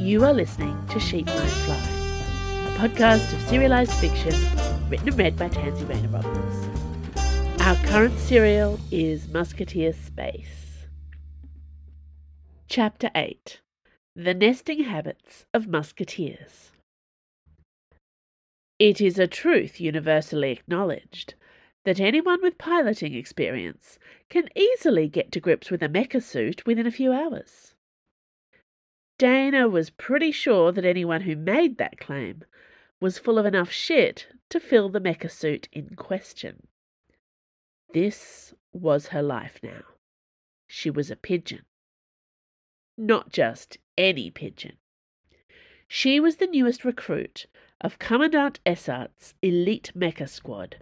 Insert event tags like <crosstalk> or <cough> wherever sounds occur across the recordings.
You are listening to Sheep Might Fly, a podcast of serialised fiction written and read by Tansy Rayner Roberts. Our current serial is Musketeer Space. Chapter 8 The Nesting Habits of Musketeers. It is a truth universally acknowledged that anyone with piloting experience can easily get to grips with a mecha suit within a few hours. Dana was pretty sure that anyone who made that claim was full of enough shit to fill the mecha suit in question. This was her life now. She was a pigeon. Not just any pigeon. She was the newest recruit of Commandant Essart's elite mecha squad,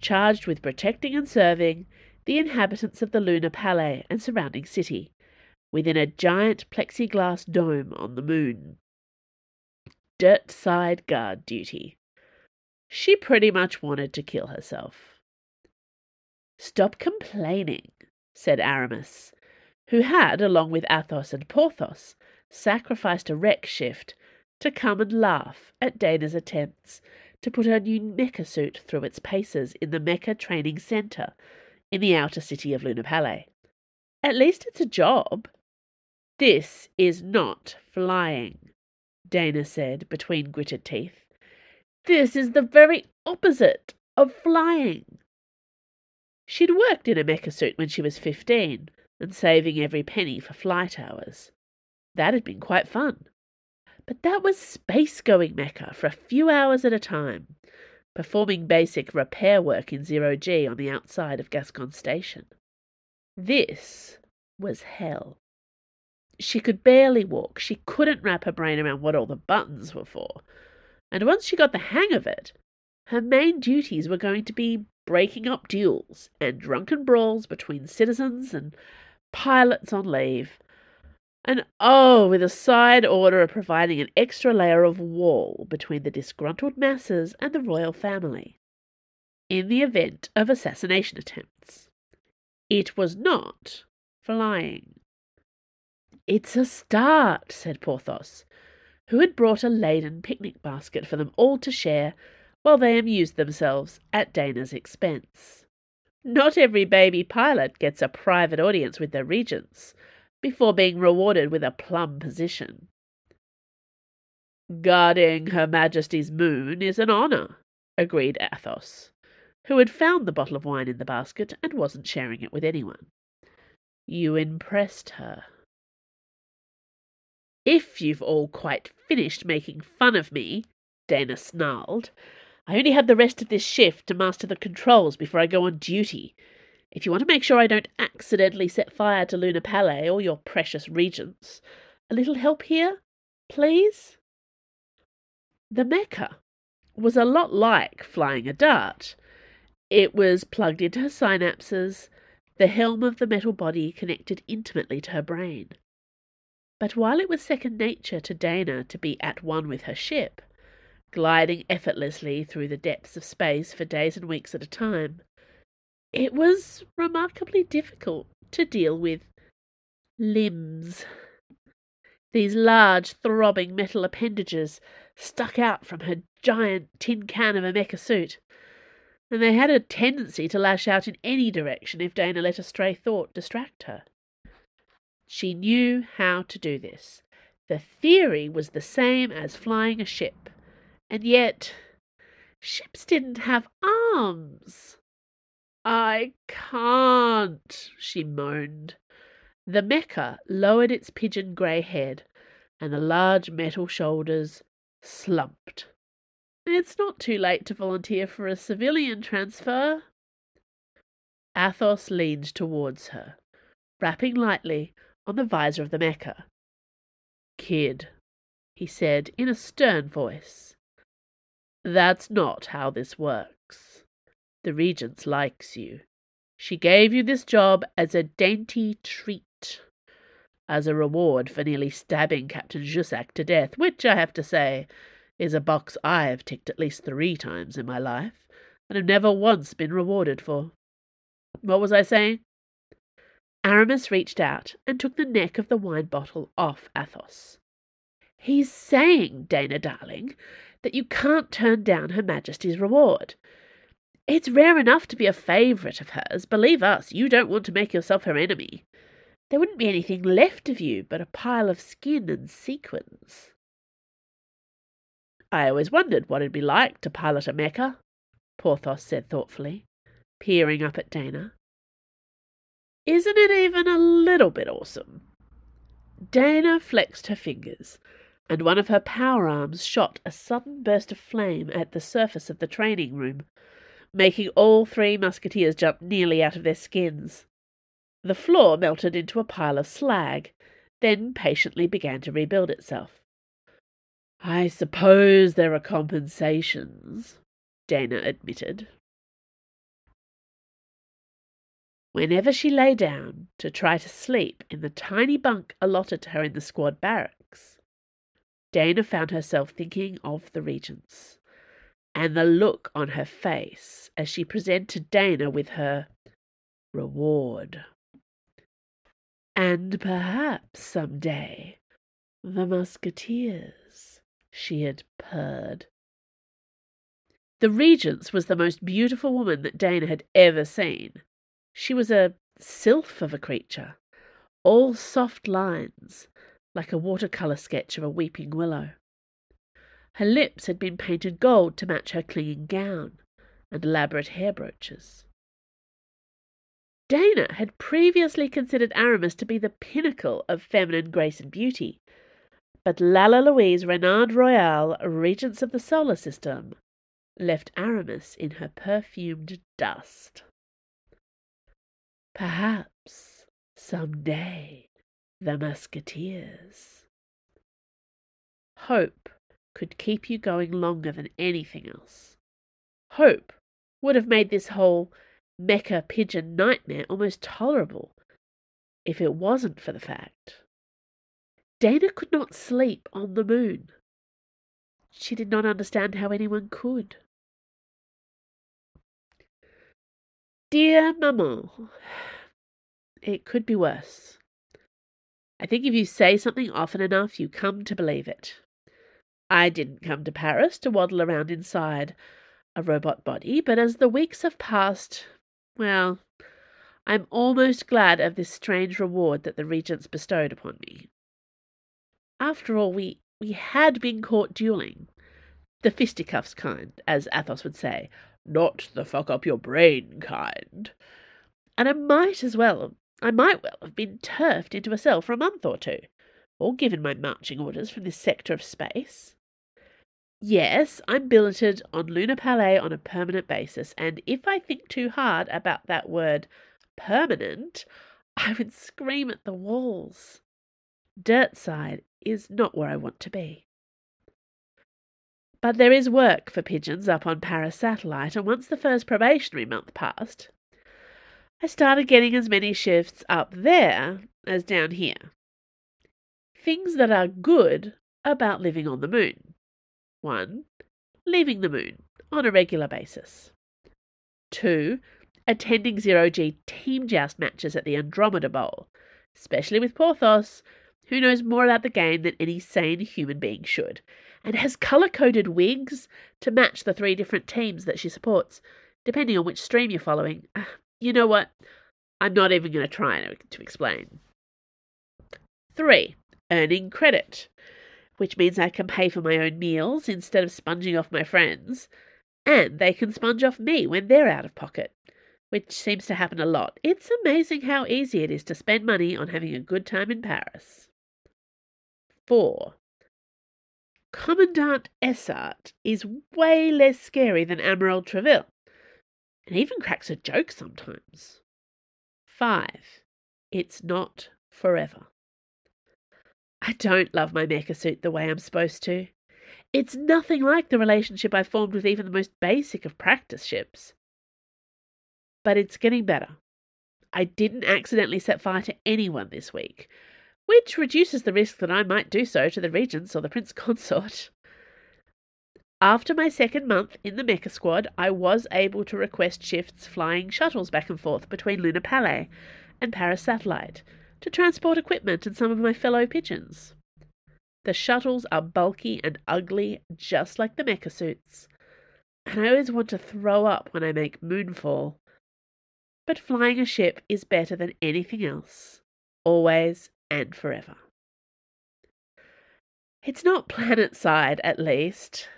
charged with protecting and serving the inhabitants of the Lunar Palais and surrounding city within a giant plexiglass dome on the moon. Dirt side guard duty. She pretty much wanted to kill herself. Stop complaining, said Aramis, who had, along with Athos and Porthos, sacrificed a wreck shift to come and laugh at Dana's attempts to put her new mecha suit through its paces in the Mecha Training Center in the outer city of Lunar Palais. At least it's a job. This is not flying, Dana said between gritted teeth. This is the very opposite of flying. She'd worked in a mecha suit when she was fifteen, and saving every penny for flight hours. That had been quite fun. But that was space going mecha for a few hours at a time, performing basic repair work in zero G on the outside of Gascon Station. This was hell. She could barely walk. She couldn't wrap her brain around what all the buttons were for. And once she got the hang of it, her main duties were going to be breaking up duels and drunken brawls between citizens and pilots on leave. And oh, with a side order of providing an extra layer of wall between the disgruntled masses and the royal family. In the event of assassination attempts. It was not flying. It's a start, said Porthos, who had brought a laden picnic basket for them all to share while they amused themselves at Dana's expense. Not every baby pilot gets a private audience with the regents before being rewarded with a plum position. Guarding Her Majesty's moon is an honour, agreed Athos, who had found the bottle of wine in the basket and wasn't sharing it with anyone. You impressed her. If you've all quite finished making fun of me, Dana snarled, I only have the rest of this shift to master the controls before I go on duty. If you want to make sure I don't accidentally set fire to Lunar Palais or your precious regents, a little help here, please? The mecha was a lot like flying a dart. It was plugged into her synapses, the helm of the metal body connected intimately to her brain. But while it was second nature to Dana to be at one with her ship, gliding effortlessly through the depths of space for days and weeks at a time, it was remarkably difficult to deal with limbs. These large, throbbing metal appendages stuck out from her giant tin can of a mecha suit, and they had a tendency to lash out in any direction if Dana let a stray thought distract her. She knew how to do this. The theory was the same as flying a ship. And yet, ships didn't have arms. I can't, she moaned. The mecha lowered its pigeon grey head, and the large metal shoulders slumped. It's not too late to volunteer for a civilian transfer. Athos leaned towards her, rapping lightly on the visor of the mecha. Kid, he said in a stern voice, that's not how this works. The Regent likes you. She gave you this job as a dainty treat, as a reward for nearly stabbing Captain Jussac to death, which, I have to say, is a box I've ticked at least three times in my life, and have never once been rewarded for. What was I saying? Aramis reached out and took the neck of the wine bottle off Athos. He's saying, Dana darling, that you can't turn down Her Majesty's reward. It's rare enough to be a favourite of hers. Believe us, you don't want to make yourself her enemy. There wouldn't be anything left of you but a pile of skin and sequins. I always wondered what it'd be like to pilot a mecha, Porthos said thoughtfully, peering up at Dana. Isn't it even a little bit awesome? Dana flexed her fingers, and one of her power arms shot a sudden burst of flame at the surface of the training room, making all three musketeers jump nearly out of their skins. The floor melted into a pile of slag, then patiently began to rebuild itself. I suppose there are compensations, Dana admitted. Whenever she lay down to try to sleep in the tiny bunk allotted to her in the squad barracks, Dana found herself thinking of the regents and the look on her face as she presented Dana with her reward. And perhaps some day the musketeers, she had purred. The Regent's was the most beautiful woman that Dana had ever seen. She was a sylph of a creature, all soft lines, like a watercolour sketch of a weeping willow. Her lips had been painted gold to match her clinging gown and elaborate hair brooches. Dana had previously considered Aramis to be the pinnacle of feminine grace and beauty, but Lalla Louise Renard Royale, Regents of the Solar System, left Aramis in her perfumed dust. Perhaps some day the Musketeers. Hope could keep you going longer than anything else. Hope would have made this whole mecha pigeon nightmare almost tolerable if it wasn't for the fact. Dana could not sleep on the moon. She did not understand how anyone could. Dear Maman, it could be worse. I think if you say something often enough, you come to believe it. I didn't come to Paris to waddle around inside a robot body, but as the weeks have passed, well, I'm almost glad of this strange reward that the regents bestowed upon me. After all, we, we had been caught dueling. The fisticuffs kind, as Athos would say, not the fuck up your brain kind. And I might as well, I might well have been turfed into a cell for a month or two, or given my marching orders from this sector of space. Yes, I'm billeted on Luna Palais on a permanent basis, and if I think too hard about that word permanent, I would scream at the walls. Dirtside is not where I want to be. But there is work for pigeons up on Paris Satellite, and once the first probationary month passed, I started getting as many shifts up there as down here. Things that are good about living on the moon. 1. Leaving the moon on a regular basis. 2. Attending zero G team joust matches at the Andromeda Bowl, especially with Porthos, who knows more about the game than any sane human being should, and has color coded wigs to match the three different teams that she supports, depending on which stream you're following. Uh, you know what? I'm not even going to try to explain. 3. Earning credit, which means I can pay for my own meals instead of sponging off my friends, and they can sponge off me when they're out of pocket, which seems to happen a lot. It's amazing how easy it is to spend money on having a good time in Paris. 4. Commandant Essart is way less scary than Admiral Treville, and even cracks a joke sometimes. 5. It's not forever. I don't love my mecha suit the way I'm supposed to. It's nothing like the relationship I formed with even the most basic of practice ships. But it's getting better. I didn't accidentally set fire to anyone this week, which reduces the risk that I might do so to the regents or the prince <laughs> consort. After my second month in the Mecha Squad, I was able to request shifts flying shuttles back and forth between Luna Palais and Paris Satellite to transport equipment and some of my fellow pigeons. The shuttles are bulky and ugly, just like the mecha suits. And I always want to throw up when I make moonfall. But flying a ship is better than anything else, always and forever. It's not planet side, at least.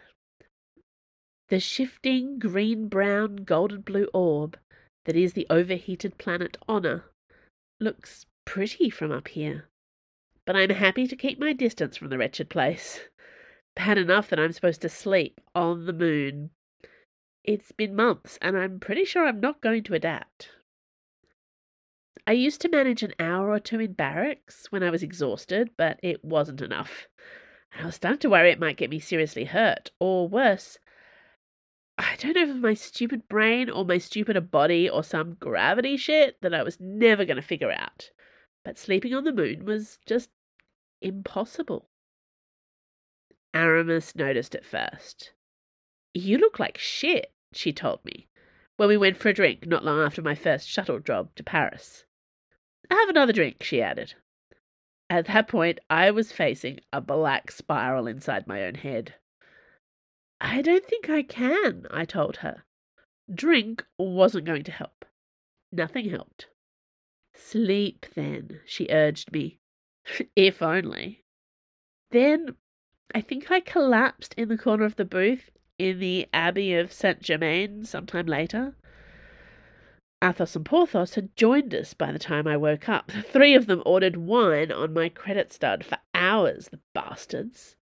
The shifting green brown golden blue orb that is the overheated planet Honor looks pretty from up here. But I'm happy to keep my distance from the wretched place. Bad enough that I'm supposed to sleep on the moon. It's been months, and I'm pretty sure I'm not going to adapt. I used to manage an hour or two in barracks when I was exhausted, but it wasn't enough. I was starting to worry it might get me seriously hurt, or worse, I don't know if my stupid brain or my stupider body or some gravity shit that I was never going to figure out. But sleeping on the moon was just impossible. Aramis noticed it first. You look like shit, she told me, when we went for a drink not long after my first shuttle job to Paris. Have another drink, she added. At that point, I was facing a black spiral inside my own head. I don't think I can, I told her. Drink wasn't going to help. Nothing helped. Sleep, then, she urged me. <laughs> if only. Then I think I collapsed in the corner of the booth in the Abbey of Saint Germain sometime later. Athos and Porthos had joined us by the time I woke up. The three of them ordered wine on my credit stud for hours, the bastards.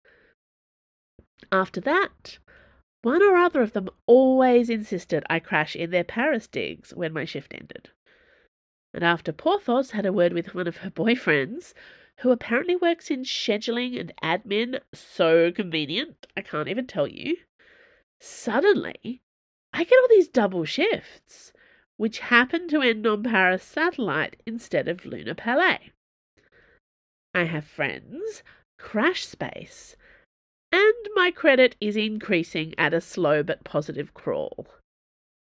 After that, one or other of them always insisted I crash in their Paris digs when my shift ended. And after Porthos had a word with one of her boyfriends, who apparently works in scheduling and admin, so convenient, I can't even tell you, suddenly I get all these double shifts, which happened to end on Paris Satellite instead of Lunar Palais. I have friends, Crash Space, and my credit is increasing at a slow but positive crawl.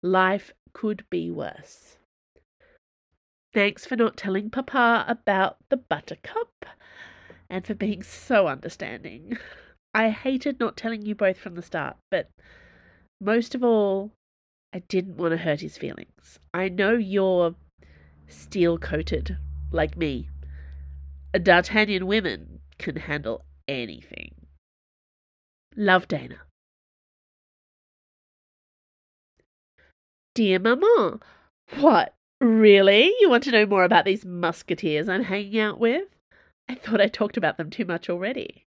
Life could be worse. Thanks for not telling Papa about the buttercup and for being so understanding. I hated not telling you both from the start, but most of all, I didn't want to hurt his feelings. I know you're steel coated, like me. D'Artagnan women can handle anything. Love Dana. Dear Maman, what? Really? You want to know more about these musketeers I'm hanging out with? I thought I talked about them too much already.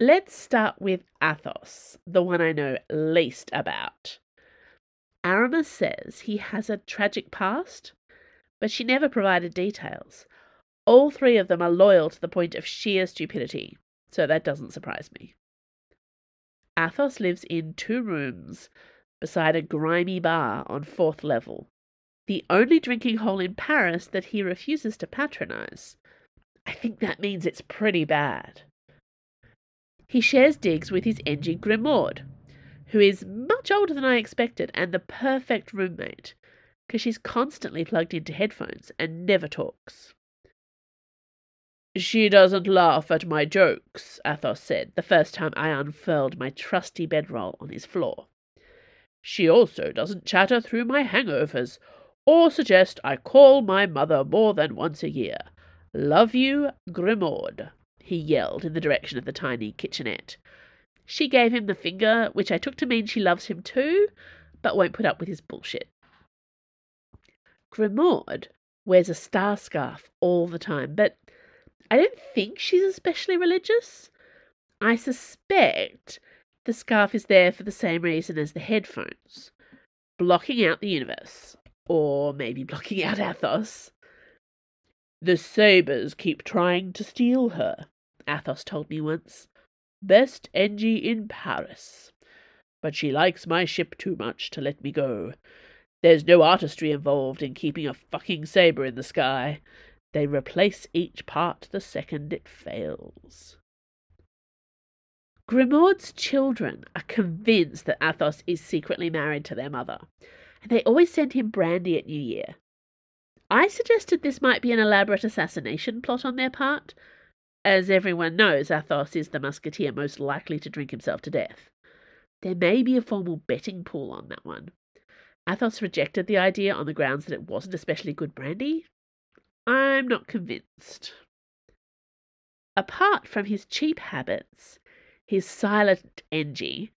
Let's start with Athos, the one I know least about. Aramis says he has a tragic past, but she never provided details. All three of them are loyal to the point of sheer stupidity, so that doesn't surprise me. Athos lives in two rooms beside a grimy bar on fourth level, the only drinking hole in Paris that he refuses to patronize. I think that means it's pretty bad. He shares digs with his Engie Grimaud, who is much older than I expected and the perfect roommate, because she's constantly plugged into headphones and never talks. She doesn't laugh at my jokes, Athos said, the first time I unfurled my trusty bedroll on his floor. She also doesn't chatter through my hangovers, or suggest I call my mother more than once a year. Love you, Grimaud, he yelled in the direction of the tiny kitchenette. She gave him the finger, which I took to mean she loves him too, but won't put up with his bullshit. Grimaud wears a star scarf all the time, but I don't think she's especially religious. I suspect the scarf is there for the same reason as the headphones blocking out the universe, or maybe blocking out Athos. The sabres keep trying to steal her, Athos told me once. Best Engie in Paris. But she likes my ship too much to let me go. There's no artistry involved in keeping a fucking sabre in the sky. They replace each part the second it fails. Grimaud's children are convinced that Athos is secretly married to their mother, and they always send him brandy at New Year. I suggested this might be an elaborate assassination plot on their part, As everyone knows, Athos is the musketeer most likely to drink himself to death. There may be a formal betting pool on that one. Athos rejected the idea on the grounds that it wasn't especially good brandy. I'm not convinced. Apart from his cheap habits, his silent energy,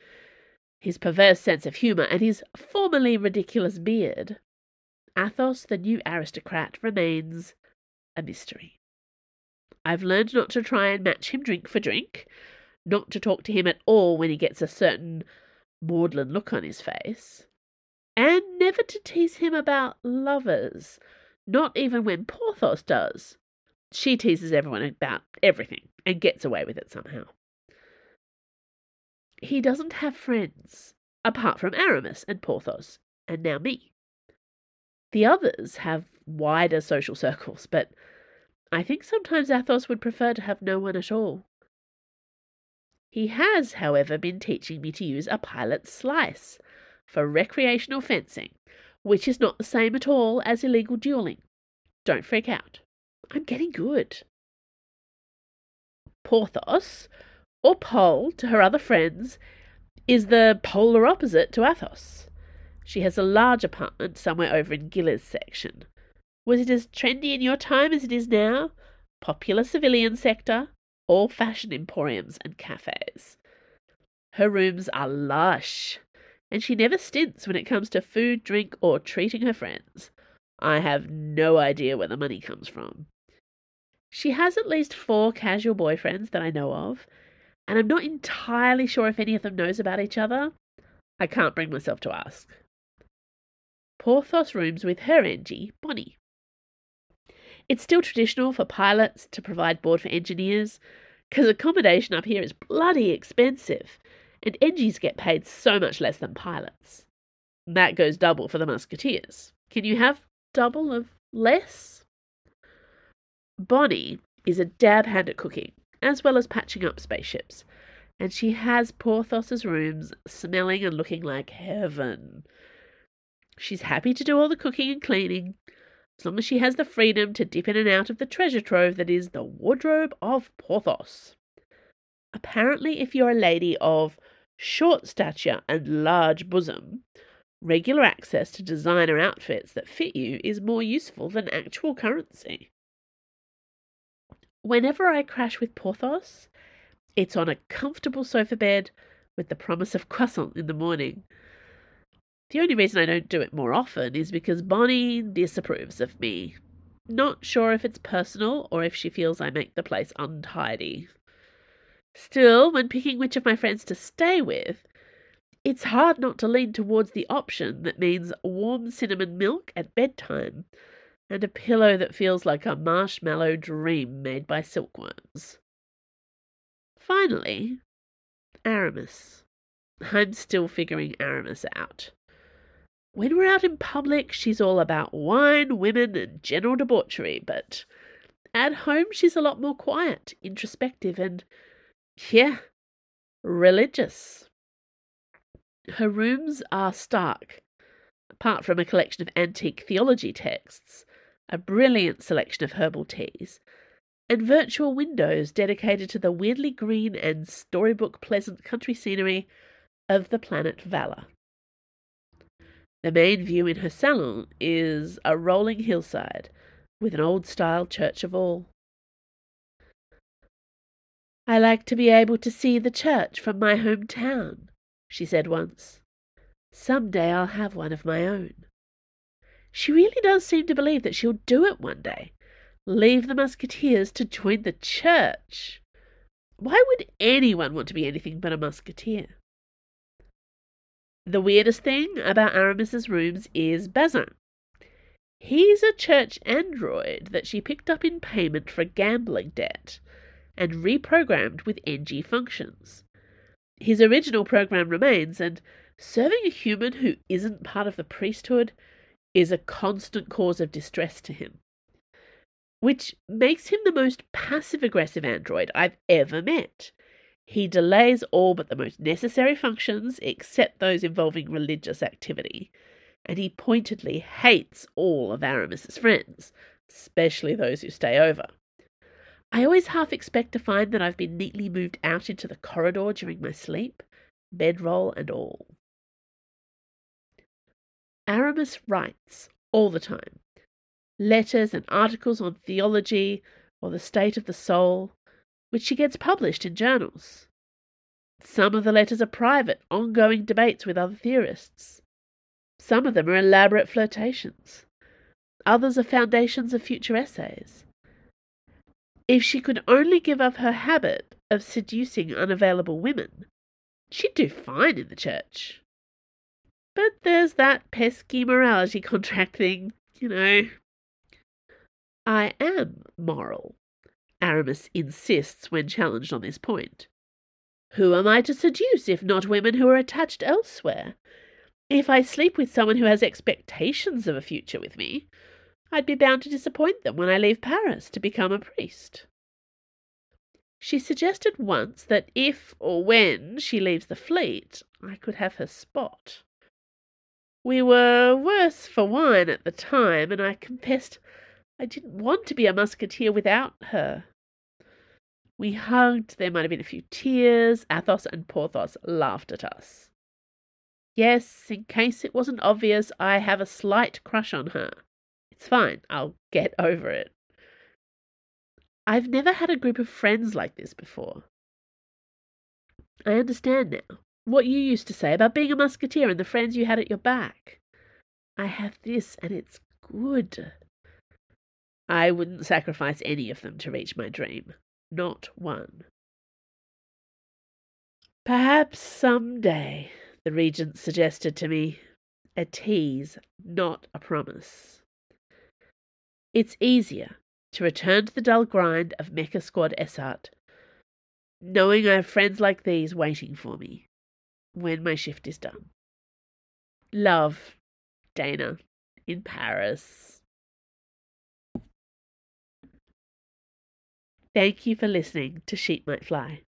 his perverse sense of humour, and his formerly ridiculous beard, Athos, the new aristocrat, remains a mystery. I've learned not to try and match him drink for drink, not to talk to him at all when he gets a certain maudlin look on his face, and never to tease him about lovers, not even when Porthos does. She teases everyone about everything and gets away with it somehow. He doesn't have friends, apart from Aramis and Porthos, and now me. The others have wider social circles, but I think sometimes Athos would prefer to have no one at all. He has, however, been teaching me to use a pilot's slice for recreational fencing, which is not the same at all as illegal dueling. Don't freak out. I'm getting good. Porthos, or Pole to her other friends, is the polar opposite to Athos. She has a large apartment somewhere over in Gilles' section. Was it as trendy in your time as it is now? Popular civilian sector, all fashion emporiums and cafes. Her rooms are lush, and she never stints when it comes to food, drink, or treating her friends. I have no idea where the money comes from. She has at least four casual boyfriends that I know of, and I'm not entirely sure if any of them knows about each other. I can't bring myself to ask. Porthos rooms with her Engie, Bonnie. It's still traditional for pilots to provide board for engineers, because accommodation up here is bloody expensive, and Engies get paid so much less than pilots. That goes double for the musketeers. Can you have double of less? Bonnie is a dab hand at cooking, as well as patching up spaceships, and she has Porthos's rooms smelling and looking like heaven. She's happy to do all the cooking and cleaning, as long as she has the freedom to dip in and out of the treasure trove that is the wardrobe of Porthos. Apparently, if you're a lady of short stature and large bosom, regular access to designer outfits that fit you is more useful than actual currency. Whenever I crash with Porthos, it's on a comfortable sofa bed with the promise of croissant in the morning. The only reason I don't do it more often is because Bonnie disapproves of me. Not sure if it's personal or if she feels I make the place untidy. Still, when picking which of my friends to stay with, it's hard not to lean towards the option that means warm cinnamon milk at bedtime and a pillow that feels like a marshmallow dream made by silkworms. Finally, Aramis. I'm still figuring Aramis out. When we're out in public, she's all about wine, women, and general debauchery, but at home, she's a lot more quiet, introspective, and, yeah, religious. Her rooms are stark. Apart from a collection of antique theology texts, a brilliant selection of herbal teas, and virtual windows dedicated to the weirdly green and storybook pleasant country scenery of the planet Valor. The main view in her salon is a rolling hillside with an old style church of all. I like to be able to see the church from my home town, she said once. Some day I'll have one of my own. She really does seem to believe that she'll do it one day. Leave the musketeers to join the church. Why would anyone want to be anything but a musketeer? The weirdest thing about Aramis's rooms is Bazin. He's a church android that she picked up in payment for gambling debt and reprogrammed with Engie functions. His original program remains, and serving a human who isn't part of the priesthood is a constant cause of distress to him, which makes him the most passive aggressive android I've ever met. He delays all but the most necessary functions, except those involving religious activity, and he pointedly hates all of Aramis's friends, especially those who stay over. I always half expect to find that I've been neatly moved out into the corridor during my sleep, bedroll and all. Aramis writes all the time letters and articles on theology or the state of the soul, which she gets published in journals. Some of the letters are private, ongoing debates with other theorists. Some of them are elaborate flirtations. Others are foundations of future essays. If she could only give up her habit of seducing unavailable women, she'd do fine in the church. But there's that pesky morality <laughs> contract thing, you know. I am moral, Aramis insists when challenged on this point. Who am I to seduce if not women who are attached elsewhere? If I sleep with someone who has expectations of a future with me, I'd be bound to disappoint them when I leave Paris to become a priest. She suggested once that if or when she leaves the fleet, I could have her spot. We were worse for wine at the time, and I confessed I didn't want to be a musketeer without her. We hugged, there might have been a few tears. Athos and Porthos laughed at us. Yes, in case it wasn't obvious, I have a slight crush on her. It's fine. I'll get <laughs> over it. I've never had a group of friends like this before. I understand now what you used to say about being a musketeer and the friends you had at your back. I have this, and it's good. I wouldn't sacrifice any of them to reach my dream. Not one. Perhaps some day, the regent suggested to me. A tease, not a promise. It's easier to return to the dull grind of Mecha Squad Essart, knowing I have friends like these waiting for me when my shift is done. Love, Dana, in Paris. Thank you for listening to Sheep Might Fly.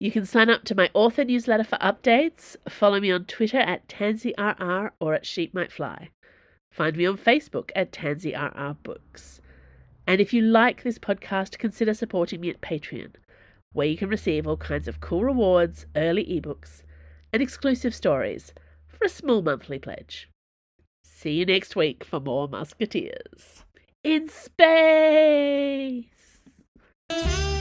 You can sign up to my author newsletter for updates. Follow me on Twitter at TansyRR or at Sheep Might Fly. Find me on Facebook at TansyRR Books. And if you like this podcast, consider supporting me at Patreon, where you can receive all kinds of cool rewards, early ebooks, and exclusive stories for a small monthly pledge. See you next week for more Musketeers in space! Música